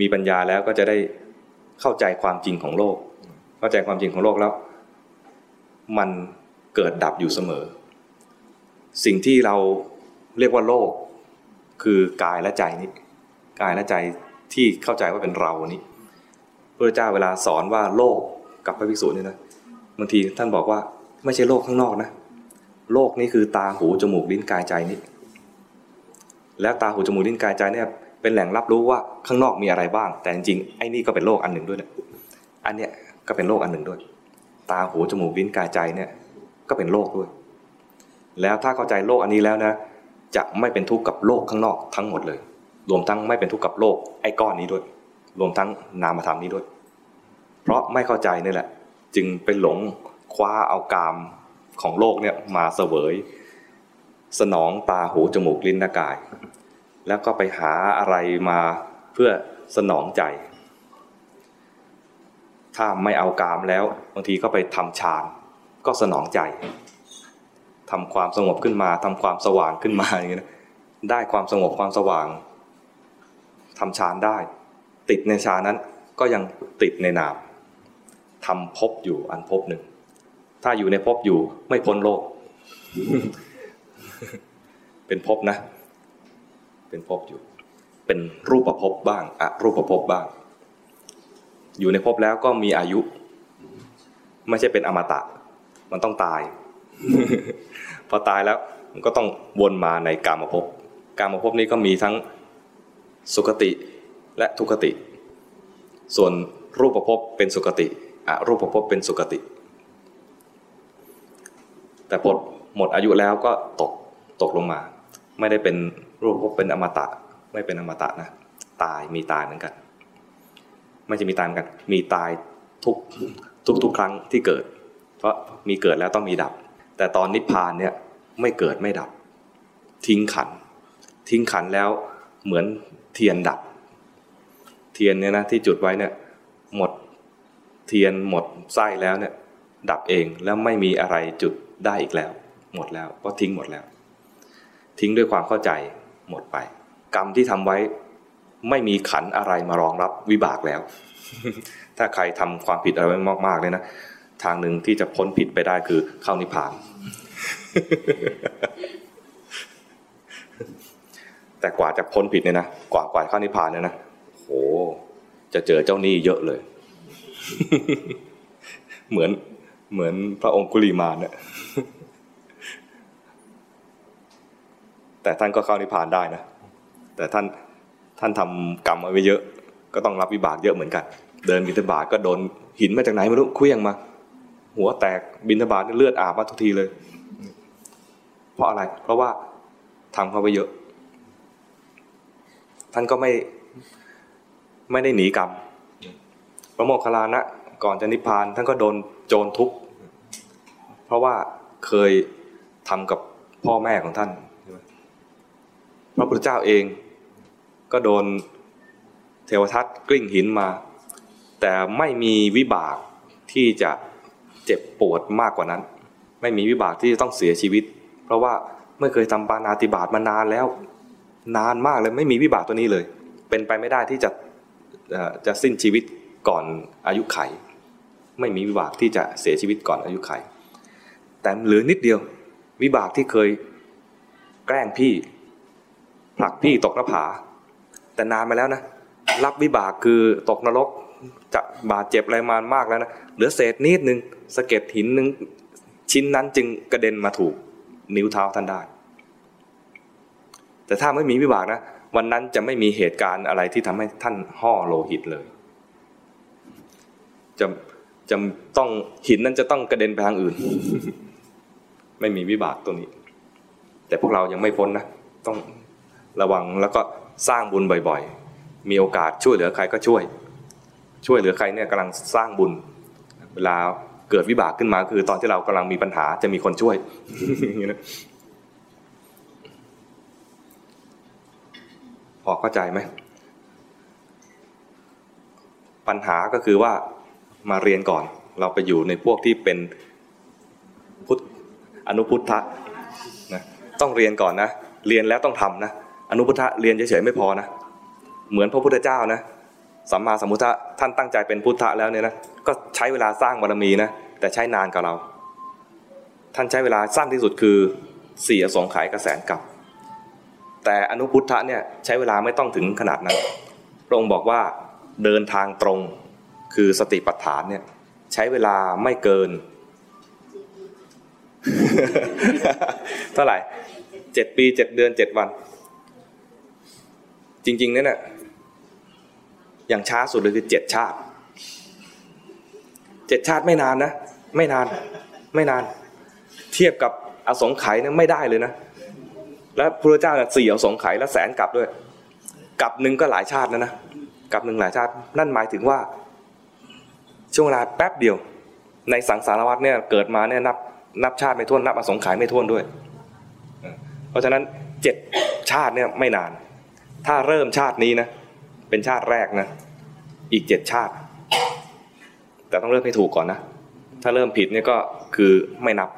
มีปัญญาแล้วก็จะได้เข้าใจความจริงของโลก เข้าใจความจริงของโลกแล้ว มันเกิดดับอยู่เสมอ สิ่งที่เราเรียกว่าโลก คือกายและใจนี้กายและใจที่เข้าใจว่าเป็นเรานี้พระเจ้าเวลาสอนว่าโลกกับพระภิกษุนี่นะบางทีท่านบอกว่าไม่ใช่โลกข้างนอกนะ โลกนี่คือตาหูจมูกลิ้นกายใจนี้ แล้วตาหูจมูกลิ้นกายใจเนี่ย เป็นแหล่งรับรู้ว่าข้างนอกมีอะไรบ้าง แต่จริงๆไอ้นี่ก็เป็นโลกอันหนึ่งด้วยนะอันเนี้ยก็เป็นโลกอันหนึ่งด้วย ตาหูจมูกลิ้นกายใจเนี่ยก็เป็นโลกด้วย แล้วถ้าเข้าใจโลกอันนี้แล้วนะ จะไม่เป็นทุกข์กับโลกข้างนอกทั้งหมดเลย รวมทั้งไม่เป็นทุกข์กับโลกไอ้ก้อนนี้ด้วย รวมทั้งนามธรรมนี้ด้วย เพราะไม่เข้าใจนี่แหละ จึงเป็นหลงคว้าเอากามของโลกเนี่ยมาเสวย สนองตาหูจมูกลิ้นกาย แล้วก็ไปหาอะไรมาเพื่อสนองใจ ถ้าไม่เอากามแล้วบางทีก็ไปทำฌานก็สนองใจทำความสงบขึ้นมาทำความสว่างขึ้นมาอย่างนี้นะได้ความสงบความสว่างทำฌานได้ ติดในฌานนั้นก็ยังติดในนามทำภพอยู่อันภพหนึ่ง ถ้าอยู่ในภพอยู่ไม่พ้นโลก เป็นภพนะ เป็นภพอยู่ เป็นรูปภพบ้างอะรูปภพบ้าง อยู่ในภพแล้วก็มีอายุ ไม่ใช่เป็นอมตะ มันต้องตาย พอตายแล้วมันก็ต้องวนมาในกามภพกามภพนี้ก็มีทั้งสุคติและทุคติ ส่วนรูปภพเป็นสุคติอะรูปภพเป็นสุคติ แต่พอหมดอายุแล้วก็ตกตกลงมา ไม่ได้เป็นรูปภพเป็นอมตะ ไม่เป็นอมตะนะตายมีตายเหมือนกัน ไม่ใช่มีตายเหมือนกัน มีตายทุกทุกทุกครั้งที่เกิด เพราะมีเกิดแล้วต้องมีดับ แต่ตอนนิพพานเนี่ยไม่เกิดไม่ดับ ทิ้งขัน ทิ้งขันแล้วเหมือนเทียนดับ เทียนเนี่ยนะที่จุดไว้เนี่ยหมดเทียนหมดไส้แล้วเนี่ยดับเองแล้วไม่มีอะไรจุดได้อีกแล้ว หมดแล้วเพราะทิ้งหมดแล้ว ทิ้งด้วยความเข้าใจหมดไป กรรมที่ทำไว้ไม่มีขันอะไรมารองรับวิบากแล้ว ถ้าใครทำความผิดอะไรไว้มากๆเลยนะทางหนึ่งที่จะพ้นผิดไปได้คือเข้านิพพาน แต่กว่าจะพ้นผิดเนี่ยนะกว่ากว่าเข้านิพพานเนี่ยนะโหจะเจอเจ้าหนี้เยอะเลย เหมือนเหมือนพระองคุลีมานเนี่ย แต่ท่านก็เข้านิพพานได้นะ แต่ท่านท่านทำกรรมเอาไว้เยอะ ก็ต้องรับวิบากเยอะเหมือนกัน เดินบิณฑบาตก็โดนหินมาจากไหนไม่รู้เคลี้ยงมา หัวแตกบิณฑบาตเลือดอาบมาทุกทีเลย เพราะอะไร เพราะว่าทำเข้าไปเยอะ ท่านก็ไม่ไม่ได้หนีกรรมพระโมคคัลลานะก่อนจะนิพพาน ท่านก็โดนโจรทุบเพราะว่าเคยทำกับพ่อแม่ของท่าน พระพุทธเจ้าเอง ก็โดนเทวทัตกลิ้งหินมา แต่ไม่มีวิบากที่จะเจ็บปวดมากกว่านั้น ไม่มีวิบากที่จะต้องเสียชีวิต เพราะว่าไม่เคยทำปานาติบาตมานานแล้ว นานมากเลยไม่มีวิบากตัวนี้เลย เป็นไปไม่ได้ที่จะจะสิ้นชีวิตก่อนอายุไข ไม่มีวิบากที่จะเสียชีวิตก่อนอายุไข แต่เหลือนิดเดียว วิบากที่เคยแกล้งพี่ ผลักพี่ตกหน้าผา แต่นานมาแล้วนะ รับวิบากคือตกนรกจะบาดเจ็บอะไรมามากแล้วนะเหลือเศษนิดนึงสะเก็ดหินนึงชิ้นนั้นจึงกระเด็นมาถูกนิ้วเท้าท่านได้ แต่ถ้าไม่มีวิบากนะ วันนั้นจะไม่มีเหตุการณ์อะไรที่ทำให้ท่านห่อโลหิตเลย จะจะต้องหินนั้นจะต้องกระเด็นไปทางอื่น ไม่มีวิบากตัวนี้ แต่พวกเรายังไม่พ้นนะ ต้อง ระวังแล้วก็สร้างบุญบ่อยๆ มีโอกาสช่วยเหลือใครก็ช่วย ช่วยเหลือใครเนี่ยกำลังสร้างบุญ เวลาเกิดวิบากขึ้นมาคือตอนที่เรากำลังมีปัญหาจะมีคนช่วยพอเข้าใจไหม ปัญหาก็คือว่ามาเรียนก่อน เราไปอยู่ในพวกที่เป็นพุทธอนุพุทธะนะต้องเรียนก่อนนะ เรียนแล้วต้องทำนะ อนุพุทธะเรียนเฉยๆไม่พอนะ เหมือนพระพุทธเจ้านะสัมมาสัมพุทธะท่านตั้งใจเป็นพุทธะแล้วเนี่ยนะก็ใช้เวลาสร้างบารมีนะแต่ใช้นานกว่าเรา ท่านใช้เวลาสั้นที่สุดคือสี่อสงไขยกระแสนกับ แต่อนุพุทธะเนี่ยใช้เวลาไม่ต้องถึงขนาดนั้นพระองค์บอกว่าเดินทางตรงคือสติปัฏฐานเนี่ยใช้เวลาไม่เกิน เท่าไหร่เจ็ดปีเจ็ดเดือนเจ็ดวัน จริงๆเนี่ยนะอย่างช้าสุดเลยคือเจ็ดชาติเจ็ดชาติไม่นานนะ ไม่นาน ไม่นาน เทียบกับอสงไขยนี่ยไม่ได้เลยนะ แล้วพระเจ้าสี่อสงไขยแล้วแสนกลับด้วยกลับหนึ่งก็หลายชาตินะนะกลับหนึ่งหลายชาติ นั่นหมายถึงว่า ช่วงเวลาแป๊บเดียว ในสังสารวัฏเนี่ยเกิดมาเนี่ยนับนับชาติไม่ท้วนนับอสงไขยไม่ท้วนด้วย เพราะฉะนั้นเจ็ดชาติเนี่ยไม่นาน ถ้าเริ่มชาตินี้นะ เป็นชาติแรกนะ อีกเจ็ดชาติ แต่ต้องเริ่มให้ถูกก่อนนะ ถ้าเริ่มผิดเนี่ยก็คือไม่นับ